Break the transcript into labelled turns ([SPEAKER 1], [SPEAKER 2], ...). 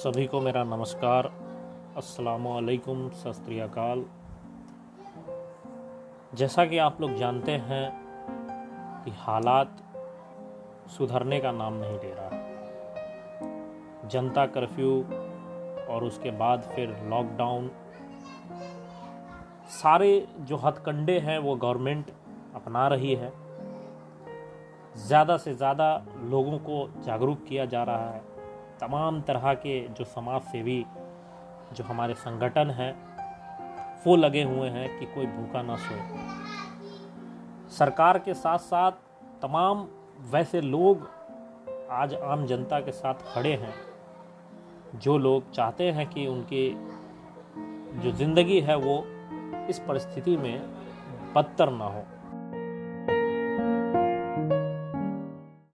[SPEAKER 1] सभी को मेरा नमस्कार। असलकुम सस्त्रीकाल जैसा कि आप लोग जानते हैं कि हालात सुधरने का नाम नहीं ले रहा। जनता कर्फ्यू और उसके बाद फिर लॉकडाउन। सारे जो हथकंडे हैं, वो गवर्नमेंट अपना रही है। ज़्यादा से ज़्यादा लोगों को जागरूक किया जा रहा है। तमाम तरह के जो समाज सेवी, जो हमारे संगठन हैं, वो लगे हुए हैं कि कोई भूखा ना सोए। सरकार के साथ साथ तमाम वैसे लोग आज आम जनता के साथ खड़े हैं, जो लोग चाहते हैं कि उनकी जो ज़िंदगी है वो इस परिस्थिति में बदतर ना हो।